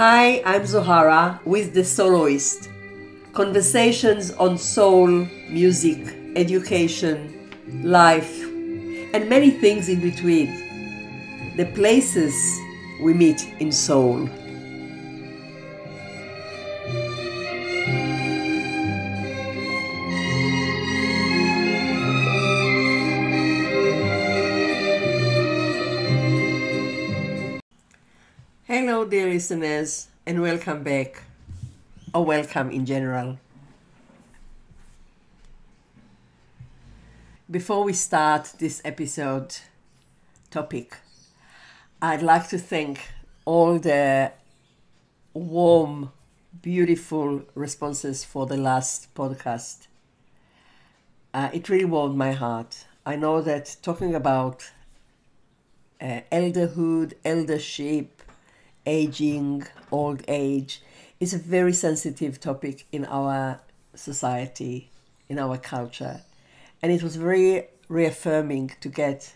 Hi, I'm Zohara with The Souloist. Conversations on soul, music, education, life, and many things in between. The places we meet in soul. Listeners, and welcome back, or welcome in general. Before we start this episode topic, I'd like to thank all the warm, beautiful responses for the last podcast. Uh, it really warmed my heart. I know that talking about uh, elderhood, eldership, aging, old age is a very sensitive topic in our society, in our culture. And it was very reaffirming to get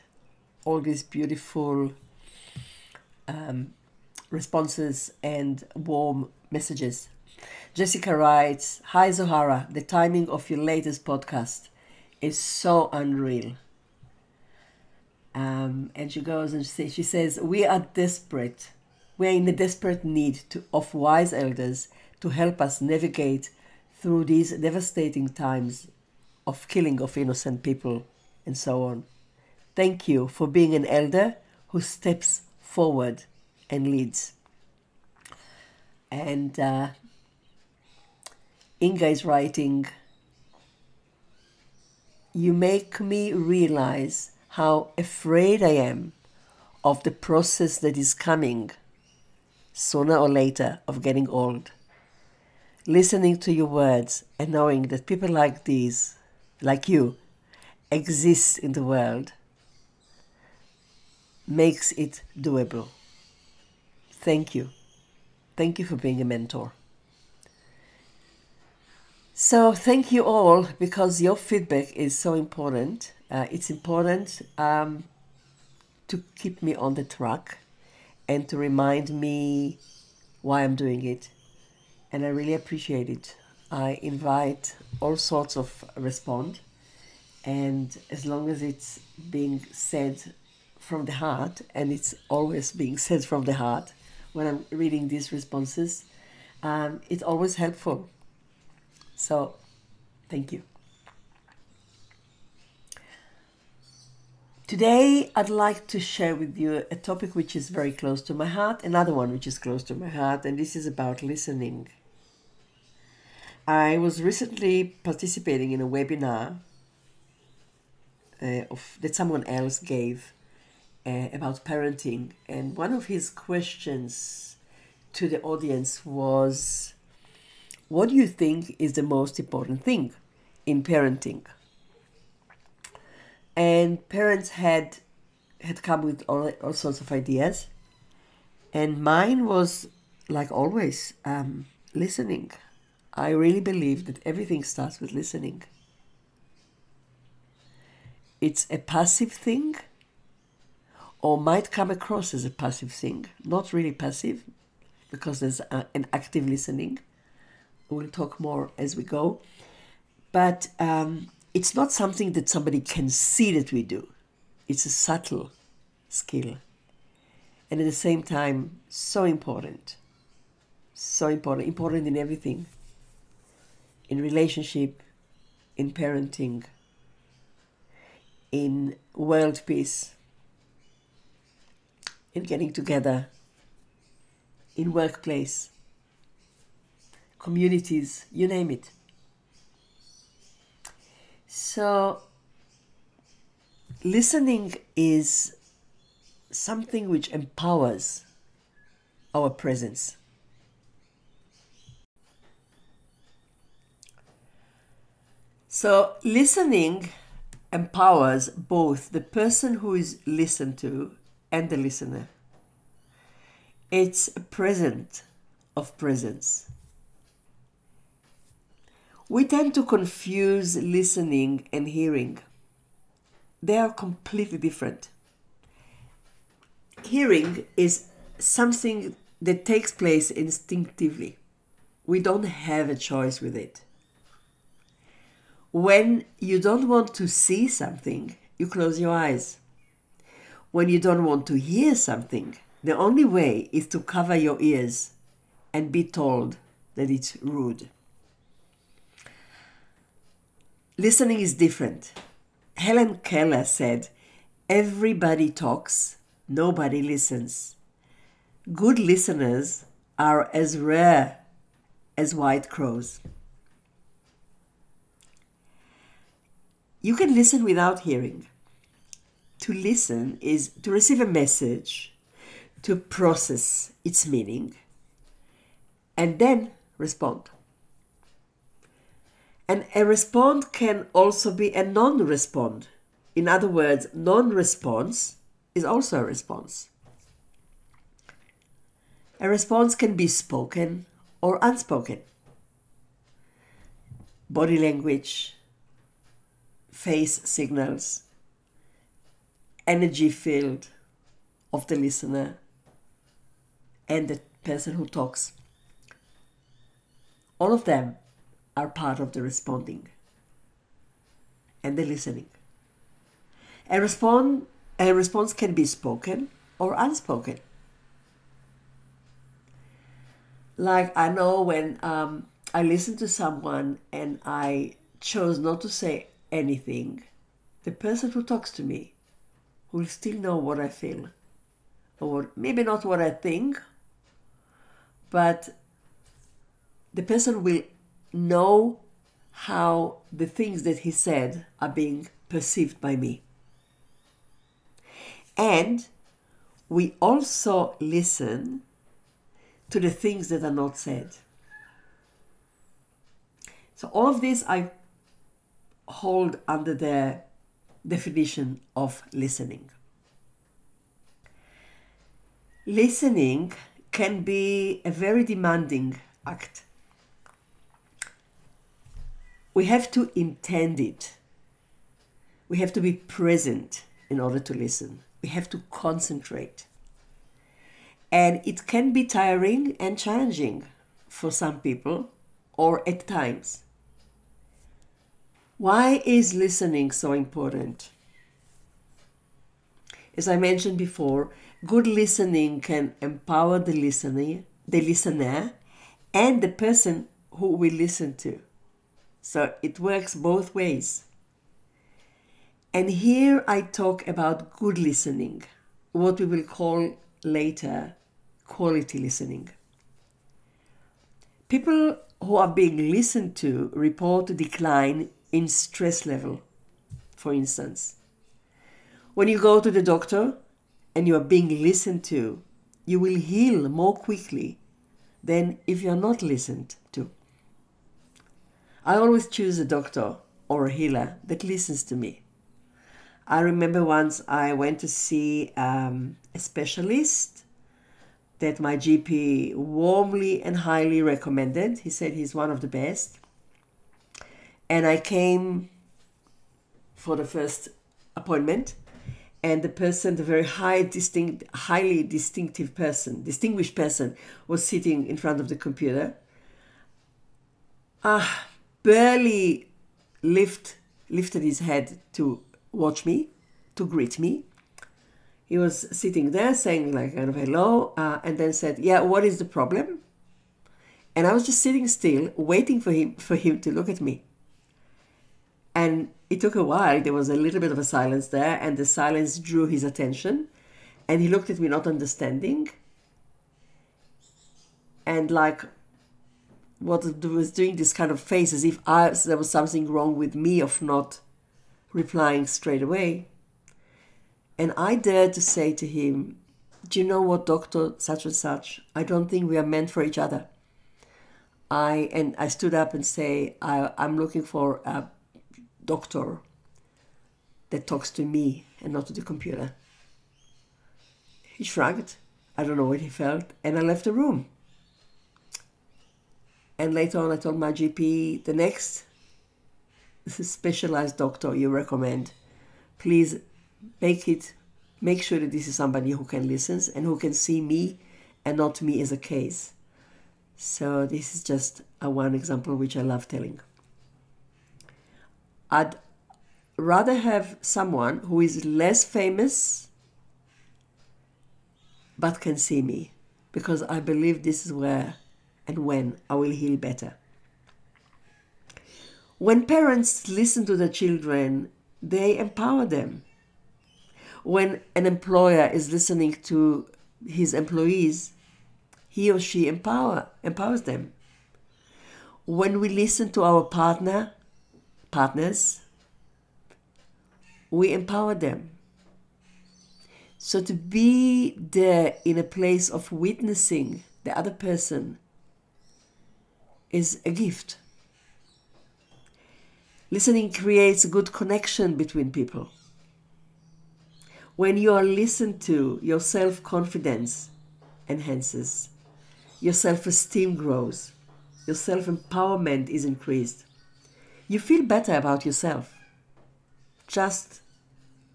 all these beautiful um, responses and warm messages. Jessica writes Hi Zohara, the timing of your latest podcast is so unreal. Um, and she goes and she, she says, We are desperate. We are in a desperate need to, of wise elders to help us navigate through these devastating times of killing of innocent people and so on. Thank you for being an elder who steps forward and leads. And uh, Inga is writing, You make me realize how afraid I am of the process that is coming sooner or later of getting old. Listening to your words and knowing that people like these, like you, exist in the world makes it doable. Thank you. Thank you for being a mentor. So, thank you all because your feedback is so important. Uh, it's important um, to keep me on the track and to remind me why I'm doing it. And I really appreciate it. I invite all sorts of respond, and as long as it's being said from the heart, and it's always being said from the heart when I'm reading these responses, um, it's always helpful. So, thank you. Today, I'd like to share with you a topic which is very close to my heart, another one which is close to my heart, and this is about listening. I was recently participating in a webinar uh, of, that someone else gave uh, about parenting, and one of his questions to the audience was What do you think is the most important thing in parenting? And parents had had come with all, all sorts of ideas. And mine was like always um, listening. I really believe that everything starts with listening. It's a passive thing or might come across as a passive thing. Not really passive because there's a, an active listening. We'll talk more as we go. But um, it's not something that somebody can see that we do. It's a subtle skill. And at the same time, so important. So important. Important in everything. In relationship, in parenting, in world peace, in getting together, in workplace, communities, you name it. So, listening is something which empowers our presence. So, listening empowers both the person who is listened to and the listener. It's a present of presence. We tend to confuse listening and hearing. They are completely different. Hearing is something that takes place instinctively. We don't have a choice with it. When you don't want to see something, you close your eyes. When you don't want to hear something, the only way is to cover your ears and be told that it's rude. Listening is different. Helen Keller said, Everybody talks, nobody listens. Good listeners are as rare as white crows. You can listen without hearing. To listen is to receive a message, to process its meaning, and then respond. And a response can also be a non respond. In other words, non response is also a response. A response can be spoken or unspoken. Body language, face signals, energy field of the listener and the person who talks. All of them are part of the responding and the listening. A, respond, a response can be spoken or unspoken. Like I know when um, I listen to someone and I chose not to say anything, the person who talks to me will still know what I feel. Or maybe not what I think, but the person will know how the things that he said are being perceived by me. And we also listen to the things that are not said. So, all of this I hold under the definition of listening. Listening can be a very demanding act we have to intend it. We have to be present in order to listen. We have to concentrate. And it can be tiring and challenging for some people or at times. Why is listening so important? As I mentioned before, good listening can empower the listener, the listener and the person who we listen to. So it works both ways. And here I talk about good listening, what we will call later quality listening. People who are being listened to report a decline in stress level, for instance. When you go to the doctor and you are being listened to, you will heal more quickly than if you are not listened. I always choose a doctor or a healer that listens to me. I remember once I went to see um, a specialist that my GP warmly and highly recommended. He said he's one of the best. And I came for the first appointment, and the person, the very high, distinct, highly distinctive person, distinguished person, was sitting in front of the computer. Ah, barely lift, lifted his head to watch me, to greet me. He was sitting there saying like kind of hello, uh, and then said, "Yeah, what is the problem?" And I was just sitting still, waiting for him for him to look at me. And it took a while. There was a little bit of a silence there, and the silence drew his attention. And he looked at me, not understanding. And like what was doing this kind of face as if I, there was something wrong with me of not replying straight away. And I dared to say to him, Do you know what, Doctor such and such? I don't think we are meant for each other. I and I stood up and say, I, I'm looking for a doctor that talks to me and not to the computer. He shrugged. I don't know what he felt, and I left the room. And later on, I told my GP, the next specialized doctor you recommend, please make it, make sure that this is somebody who can listen and who can see me and not me as a case. So this is just a one example which I love telling. I'd rather have someone who is less famous but can see me because I believe this is where and when I will heal better. When parents listen to the children, they empower them. When an employer is listening to his employees, he or she empower empowers them. When we listen to our partner, partners, we empower them. So to be there in a place of witnessing the other person is a gift. Listening creates a good connection between people. When you are listened to, your self confidence enhances, your self esteem grows, your self empowerment is increased. You feel better about yourself, just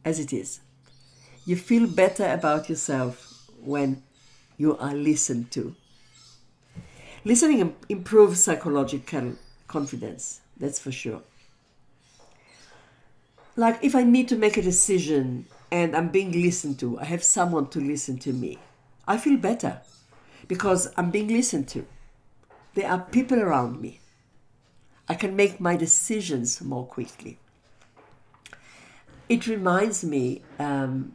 as it is. You feel better about yourself when you are listened to. Listening improves psychological confidence, that's for sure. Like if I need to make a decision and I'm being listened to, I have someone to listen to me, I feel better because I'm being listened to. There are people around me. I can make my decisions more quickly. It reminds me, um,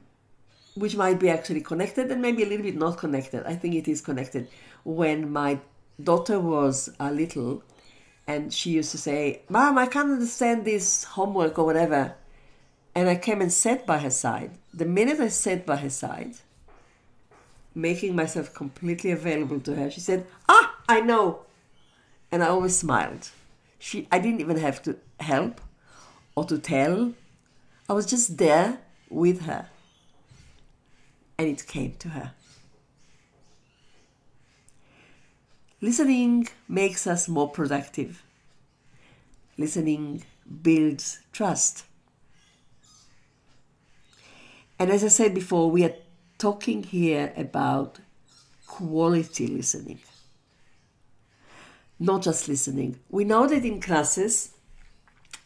which might be actually connected and maybe a little bit not connected. I think it is connected. When my daughter was a little, and she used to say, Mom, I can't understand this homework or whatever. And I came and sat by her side. The minute I sat by her side, making myself completely available to her, she said, Ah, I know. And I always smiled. She, I didn't even have to help or to tell. I was just there with her. And it came to her. Listening makes us more productive. Listening builds trust. And as I said before, we are talking here about quality listening, not just listening. We know that in classes,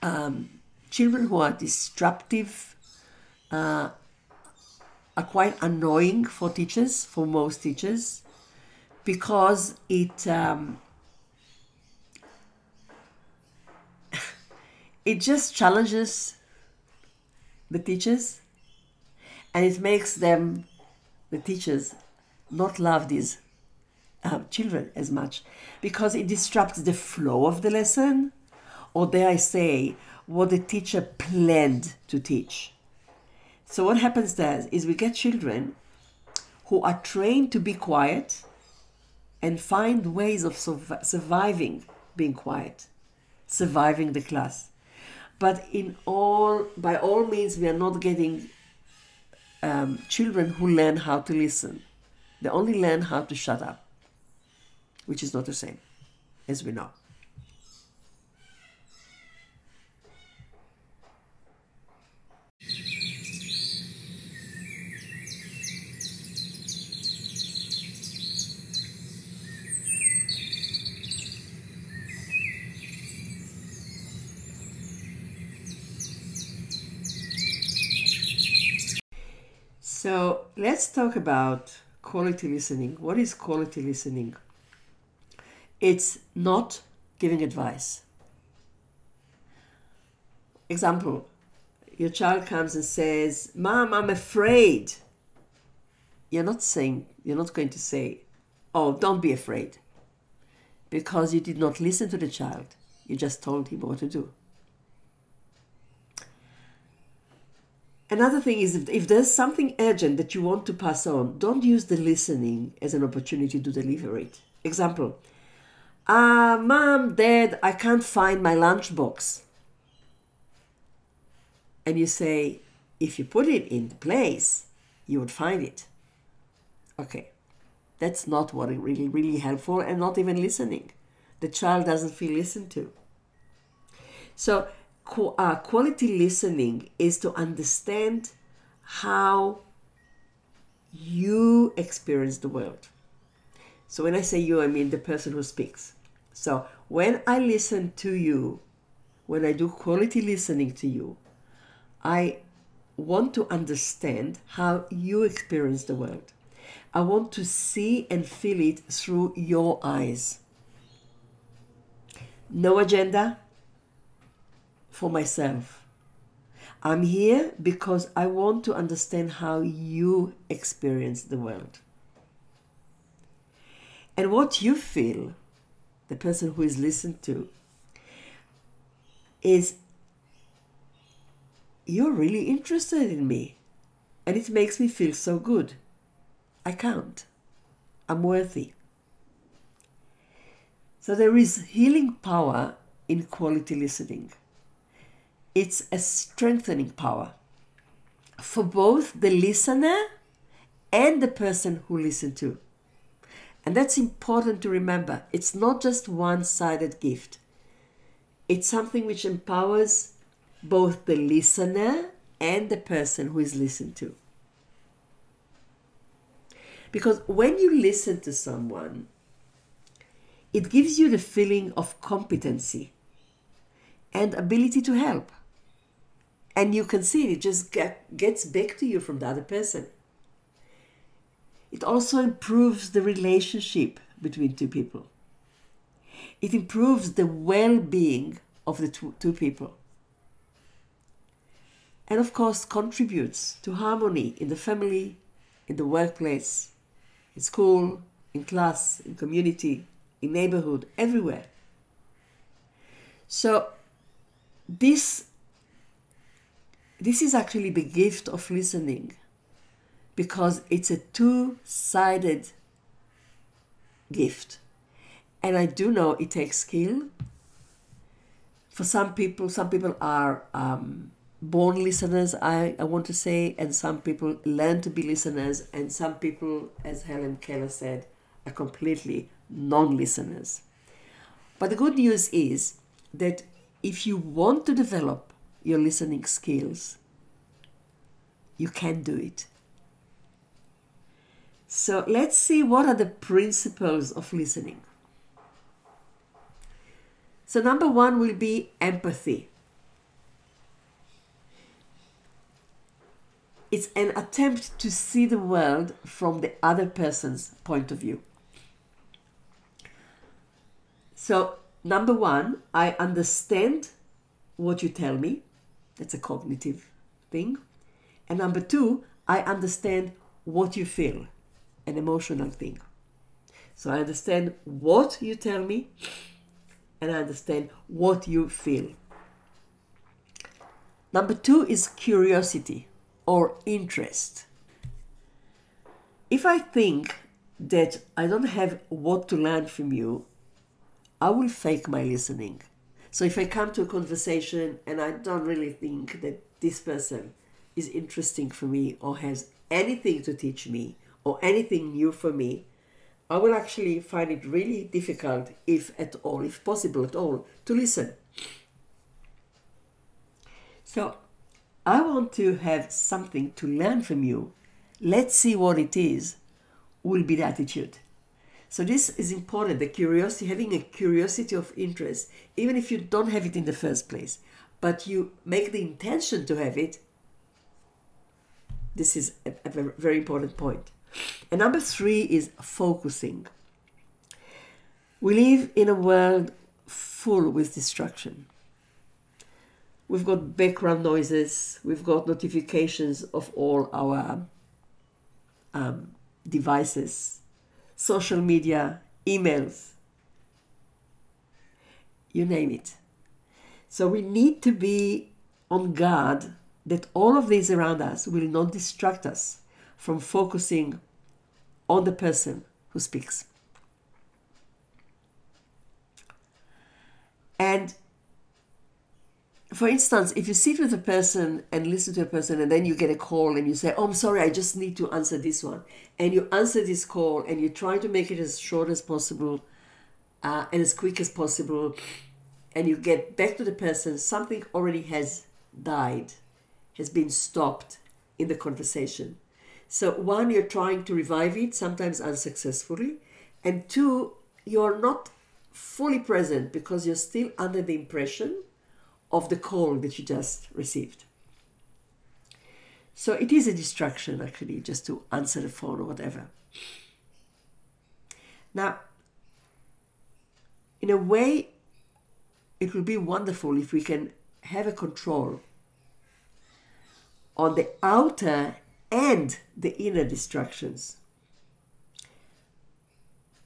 um, children who are disruptive uh, are quite annoying for teachers, for most teachers because it um, it just challenges the teachers and it makes them the teachers not love these um, children as much because it disrupts the flow of the lesson or dare i say what the teacher planned to teach. So what happens there is we get children who are trained to be quiet and find ways of surviving being quiet, surviving the class. But in all, by all means, we are not getting um, children who learn how to listen. They only learn how to shut up, which is not the same, as we know. So let's talk about quality listening. What is quality listening? It's not giving advice. Example your child comes and says, Mom, I'm afraid. You're not saying, you're not going to say, Oh, don't be afraid. Because you did not listen to the child. You just told him what to do. Another thing is if, if there's something urgent that you want to pass on, don't use the listening as an opportunity to deliver it. Example, uh, mom, dad, I can't find my lunchbox. And you say, if you put it in place, you would find it. Okay, that's not what is really, really helpful and not even listening. The child doesn't feel listened to. So uh, quality listening is to understand how you experience the world. So when I say you, I mean the person who speaks. So when I listen to you, when I do quality listening to you, I want to understand how you experience the world. I want to see and feel it through your eyes. No agenda for myself. I'm here because I want to understand how you experience the world. And what you feel, the person who is listened to, is you're really interested in me. And it makes me feel so good. I count. I'm worthy. So there is healing power in quality listening. It's a strengthening power for both the listener and the person who listened to. And that's important to remember. It's not just one sided gift, it's something which empowers both the listener and the person who is listened to. Because when you listen to someone, it gives you the feeling of competency and ability to help. And you can see it, just get, gets back to you from the other person. It also improves the relationship between two people. It improves the well being of the two, two people and of course contributes to harmony in the family, in the workplace, in school, in class, in community, in neighborhood, everywhere. So this this is actually the gift of listening because it's a two-sided gift. And I do know it takes skill. For some people, some people are um, born listeners, I, I want to say, and some people learn to be listeners, and some people, as Helen Keller said, are completely non listeners. But the good news is that if you want to develop your listening skills, you can do it. So let's see what are the principles of listening. So, number one will be empathy. it's an attempt to see the world from the other person's point of view. So, number one, I understand what you tell me. That's a cognitive thing. And number two, I understand what you feel, an emotional thing. So I understand what you tell me and I understand what you feel. Number two is curiosity or interest. If I think that I don't have what to learn from you, I will fake my listening. So if I come to a conversation and I don't really think that this person is interesting for me or has anything to teach me or anything new for me, I will actually find it really difficult, if at all, if possible at all, to listen. So I want to have something to learn from you. Let's see what it is, will be the attitude. So, this is important the curiosity, having a curiosity of interest, even if you don't have it in the first place, but you make the intention to have it. This is a, a very important point. And number three is focusing. We live in a world full with distraction. We've got background noises. We've got notifications of all our um, devices, social media, emails, you name it. So we need to be on guard that all of these around us will not distract us from focusing on the person who speaks. And for instance, if you sit with a person and listen to a person and then you get a call and you say, Oh, I'm sorry, I just need to answer this one. And you answer this call and you try to make it as short as possible uh, and as quick as possible. And you get back to the person, something already has died, has been stopped in the conversation. So, one, you're trying to revive it, sometimes unsuccessfully. And two, you're not fully present because you're still under the impression of the call that you just received. So it is a distraction actually just to answer the phone or whatever. Now, in a way, it will be wonderful if we can have a control on the outer and the inner distractions.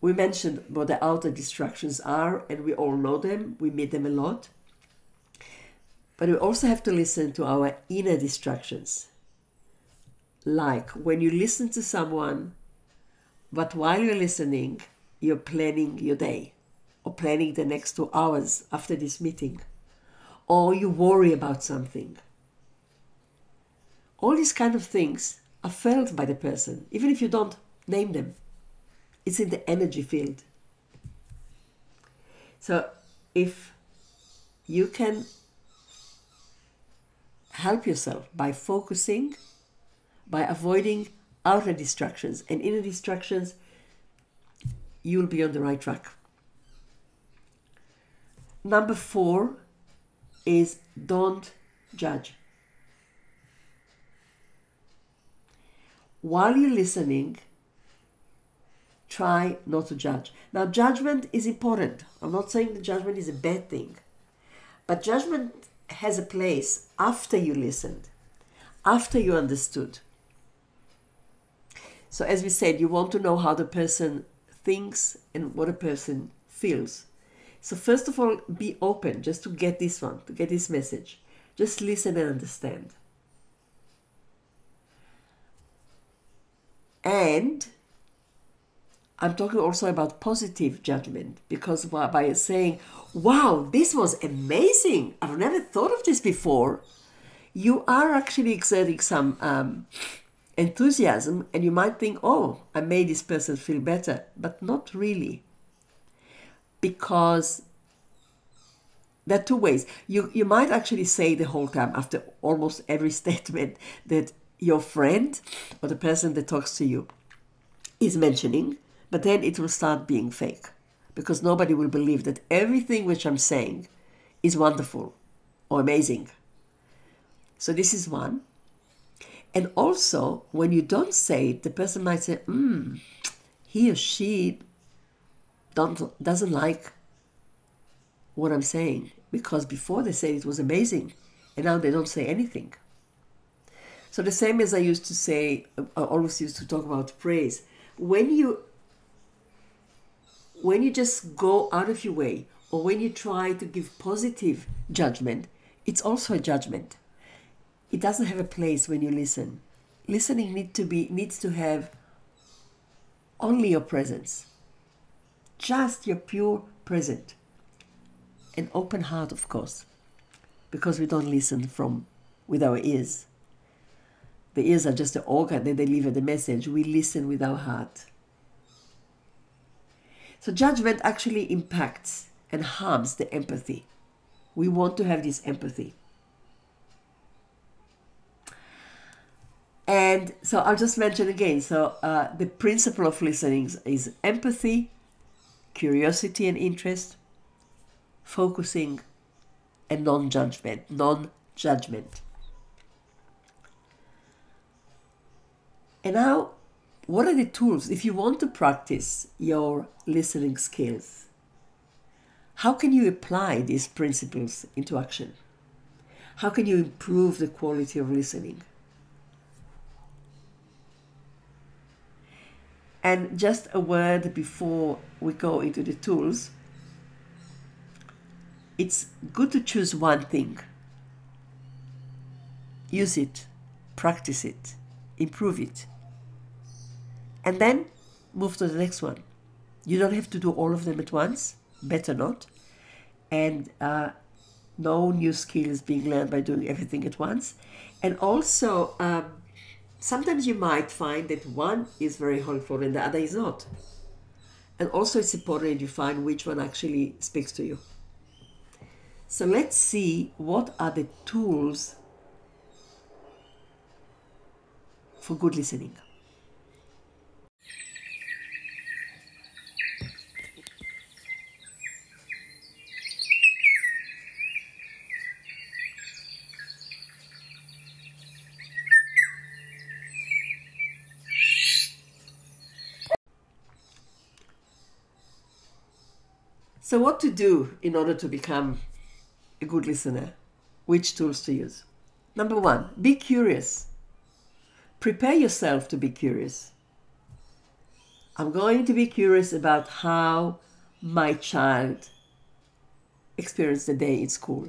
We mentioned what the outer distractions are, and we all know them, we meet them a lot. But we also have to listen to our inner distractions. Like when you listen to someone, but while you're listening, you're planning your day or planning the next two hours after this meeting, or you worry about something. All these kind of things are felt by the person, even if you don't name them. It's in the energy field. So if you can help yourself by focusing, by avoiding outer distractions and inner distractions, you'll be on the right track. Number four is don't judge. While you're listening, try not to judge. Now, judgment is important. I'm not saying the judgment is a bad thing, but judgment has a place after you listened, after you understood. So, as we said, you want to know how the person thinks and what a person feels. So, first of all, be open just to get this one, to get this message. Just listen and understand. And I'm talking also about positive judgment because by saying, wow, this was amazing, I've never thought of this before, you are actually exerting some um, enthusiasm and you might think, oh, I made this person feel better, but not really because there are two ways. You you might actually say the whole time after almost every statement that your friend or the person that talks to you is mentioning, but then it will start being fake because nobody will believe that everything which I'm saying is wonderful or amazing. So this is one. And also, when you don't say it, the person might say, hmm, he or she don't, doesn't like what I'm saying because before they said it was amazing and now they don't say anything. So the same as I used to say, I always used to talk about praise. When you when you just go out of your way or when you try to give positive judgment, it's also a judgment. It doesn't have a place when you listen. Listening need to be needs to have only your presence just your pure present. An open heart, of course, because we don't listen from with our ears. The ears are just the organ that deliver the message. We listen with our heart. So judgment actually impacts and harms the empathy. We want to have this empathy. And so I'll just mention again. So uh, the principle of listening is empathy, curiosity and interest, focusing, and non judgment. Non judgment. And now, what are the tools if you want to practice your listening skills? How can you apply these principles into action? How can you improve the quality of listening? And just a word before we go into the tools it's good to choose one thing, use it, practice it, improve it, and then move to the next one. You don't have to do all of them at once, better not. And uh, no new skills being learned by doing everything at once. And also, um, sometimes you might find that one is very helpful and the other is not. And also, it's important you find which one actually speaks to you. So let's see what are the tools for good listening. So, what to do in order to become a good listener? Which tools to use? Number one, be curious. Prepare yourself to be curious. I'm going to be curious about how my child experienced the day in school.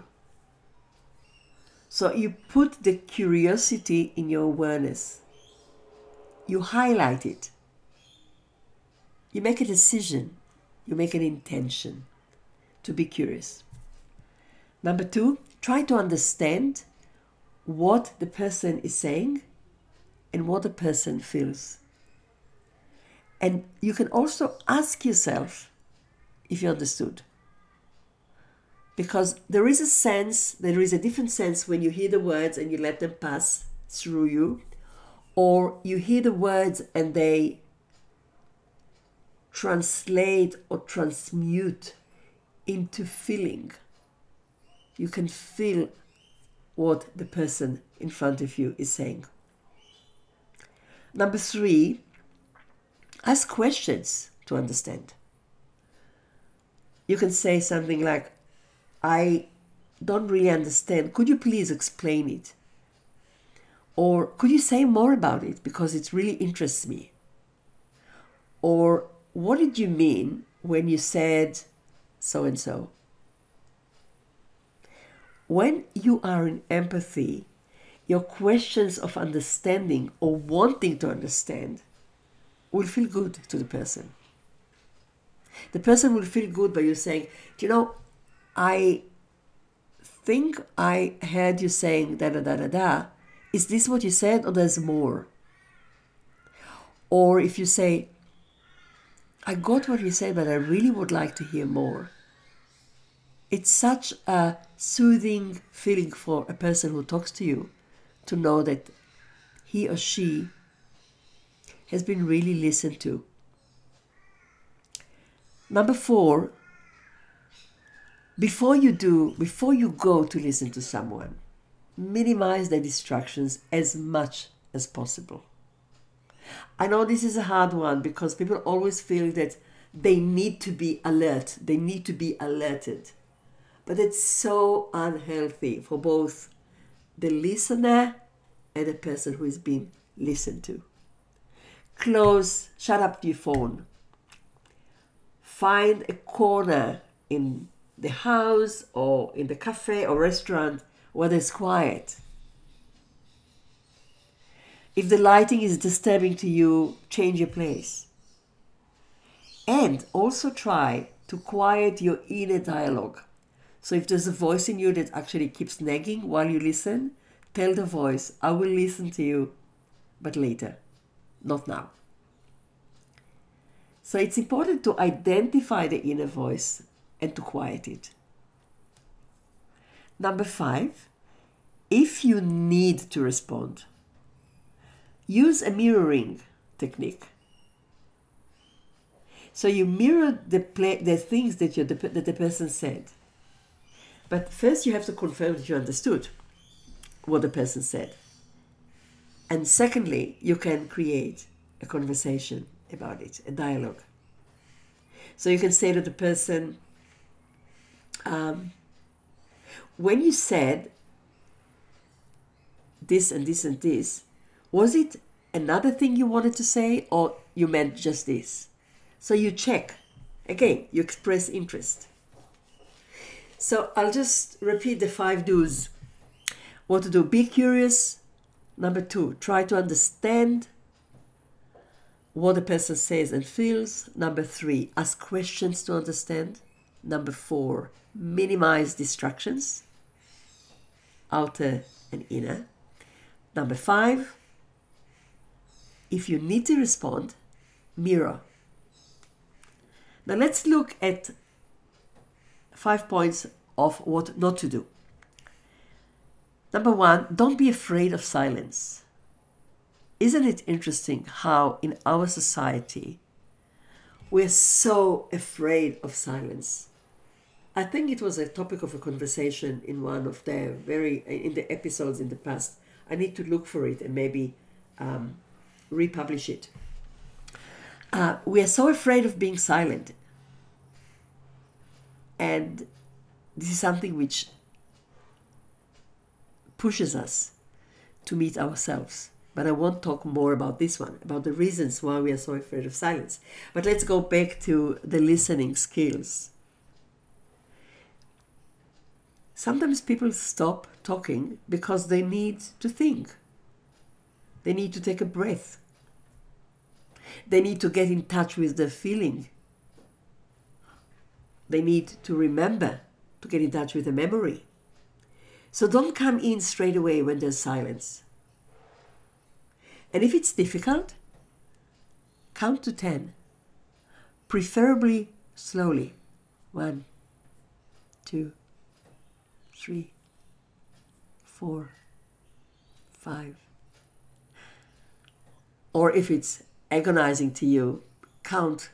So you put the curiosity in your awareness. You highlight it. You make a decision. You make an intention to be curious. Number two, try to understand what the person is saying and what the person feels. And you can also ask yourself if you understood. Because there is a sense, there is a different sense when you hear the words and you let them pass through you, or you hear the words and they translate or transmute into feeling. You can feel what the person in front of you is saying. Number three, ask questions to understand. You can say something like, I don't really understand. Could you please explain it? Or could you say more about it because it really interests me? Or what did you mean when you said so and so? When you are in empathy, your questions of understanding or wanting to understand will feel good to the person. The person will feel good by you saying, Do you know, I think I heard you saying da da da da da. Is this what you said or there's more? Or if you say, I got what you said, but I really would like to hear more. It's such a soothing feeling for a person who talks to you to know that he or she has been really listened to. Number four, before you do, before you go to listen to someone, minimize the distractions as much as possible. I know this is a hard one because people always feel that they need to be alert, they need to be alerted. But it's so unhealthy for both the listener and the person who is being listened to. Close, shut up your phone. Find a corner in the house or in the cafe or restaurant where there's quiet. If the lighting is disturbing to you, change your place. And also try to quiet your inner dialogue. So if there's a voice in you that actually keeps nagging while you listen, tell the voice, I will listen to you, but later, not now. So it's important to identify the inner voice and to quiet it. Number five, if you need to respond, use a mirroring technique. So you mirror the play, the things that, you, that the person said. But first you have to confirm that you understood what the person said. And secondly, you can create a conversation about it, a dialogue. So you can say to the person, um, when you said this and this and this, was it another thing you wanted to say or you meant just this? So you check. Again, you express interest. So I'll just repeat the five do's. What to do? Be curious. Number two, try to understand what the person says and feels. Number three, ask questions to understand. Number four, minimize distractions, outer and inner. Number five, if you need to respond, mirror. Now let's look at five points of what not to do. Number one, don't be afraid of silence. Isn't it interesting how in our society we're so afraid of silence? I think it was a topic of a conversation in one of the very in the episodes in the past. I need to look for it and maybe um, republish it. Uh, we are so afraid of being silent. And this is something which pushes us to meet ourselves. But I won't talk more about this one, about the reasons why we are so afraid of silence. But let's go back to the listening skills. Sometimes people stop talking because they need to think. They need to take a breath. They need to get in touch with the feeling. They need to remember, to get in touch with the memory. So don't come in straight away when there's silence. And if it's difficult, count to 10, preferably slowly. One, two, three, four, five. Or if it's agonizing to you, count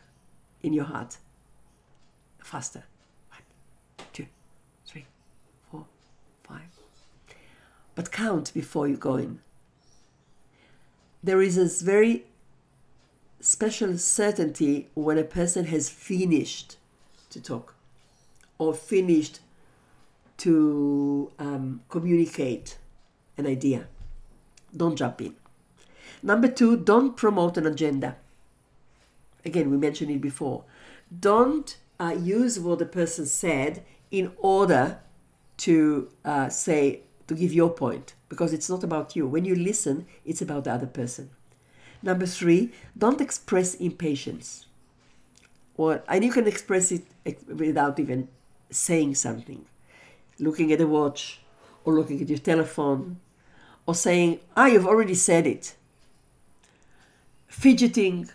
in your heart faster. One, two, three, four, five. But count before you go in. There is this very special certainty when a person has finished to talk or finished to um, communicate an idea. Don't jump in. Number two, don't promote an agenda. Again, we mentioned it before. Don't uh, use what the person said in order to uh, say, to give your point, because it's not about you. When you listen, it's about the other person. Number three, don't express impatience. Or, and you can express it without even saying something. Looking at a watch, or looking at your telephone, or saying, Ah, you've already said it fidgeting,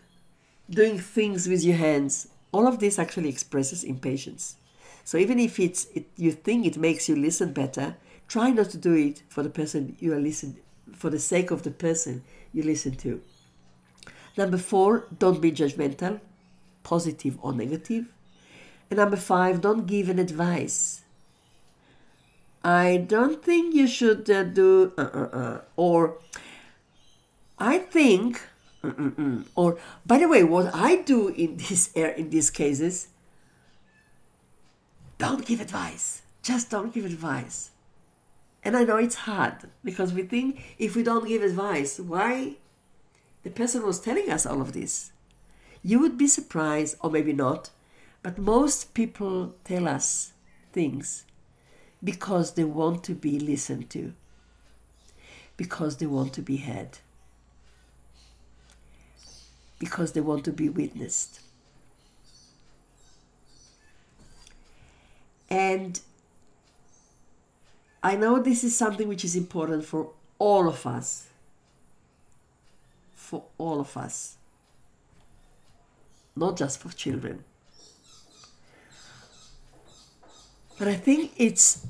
doing things with your hands, all of this actually expresses impatience. So even if it's it, you think it makes you listen better, try not to do it for the person you are listening for the sake of the person you listen to. Number four, don't be judgmental, positive or negative. And number five, don't give an advice. I don't think you should uh, do, uh, uh, uh, or I think Mm-mm-mm. Or, by the way, what I do in this in these cases, don't give advice. Just don't give advice. And I know it's hard because we think if we don't give advice, why the person was telling us all of this? You would be surprised, or maybe not, but most people tell us things because they want to be listened to, because they want to be heard because they want to be witnessed. And I know this is something which is important for all of us. For all of us. Not just for children. But I think it's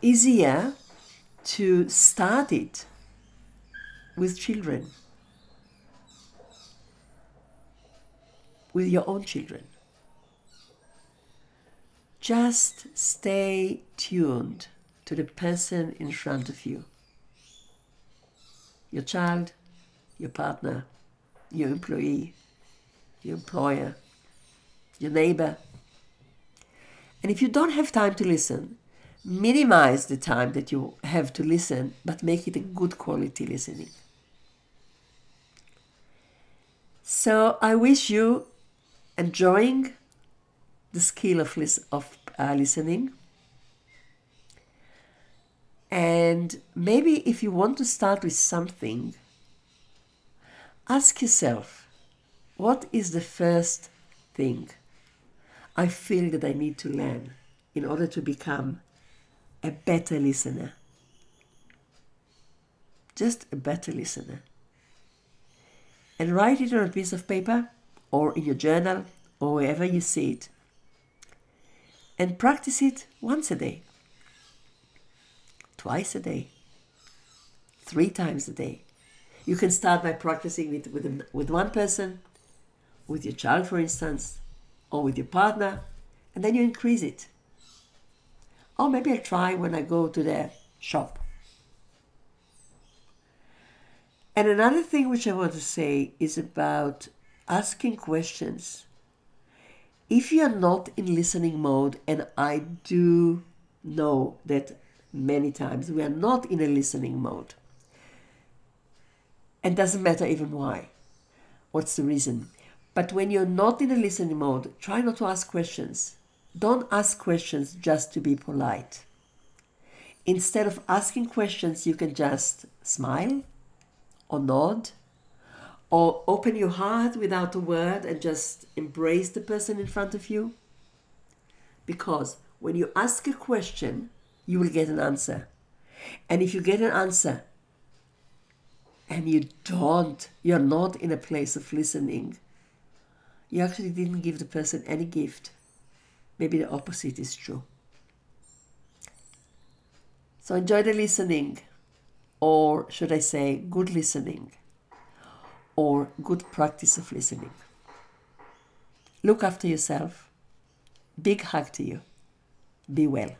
easier to start it with children. With your own children. Just stay tuned to the person in front of you your child, your partner, your employee, your employer, your neighbor. And if you don't have time to listen, minimize the time that you have to listen, but make it a good quality listening. So I wish you enjoying the skill of, lis- of uh, listening. And maybe if you want to start with something, ask yourself what is the first thing I feel that I need to learn in order to become a better listener? Just a better listener. And write it on a piece of paper or in your journal or wherever you see it. And practice it once a day, twice a day, three times a day. You can start by practicing it with, with one person, with your child, for instance, or with your partner, and then you increase it. Or maybe I'll try when I go to the shop. And another thing which I want to say is about asking questions if you're not in listening mode, and I do know that many times we are not in a listening mode, and doesn't matter even why. What's the reason? But when you're not in a listening mode, try not to ask questions. Don't ask questions just to be polite. Instead of asking questions, you can just smile or nod or open your heart without a word and just embrace the person in front of you. Because when you ask a question, you will get an answer. And if you get an answer and you don't, you're not in a place of listening, you actually didn't give the person any gift. Maybe the opposite is true. So enjoy the listening, or should I say, good listening, or good practice of listening. Look after yourself. Big hug to you. Be well.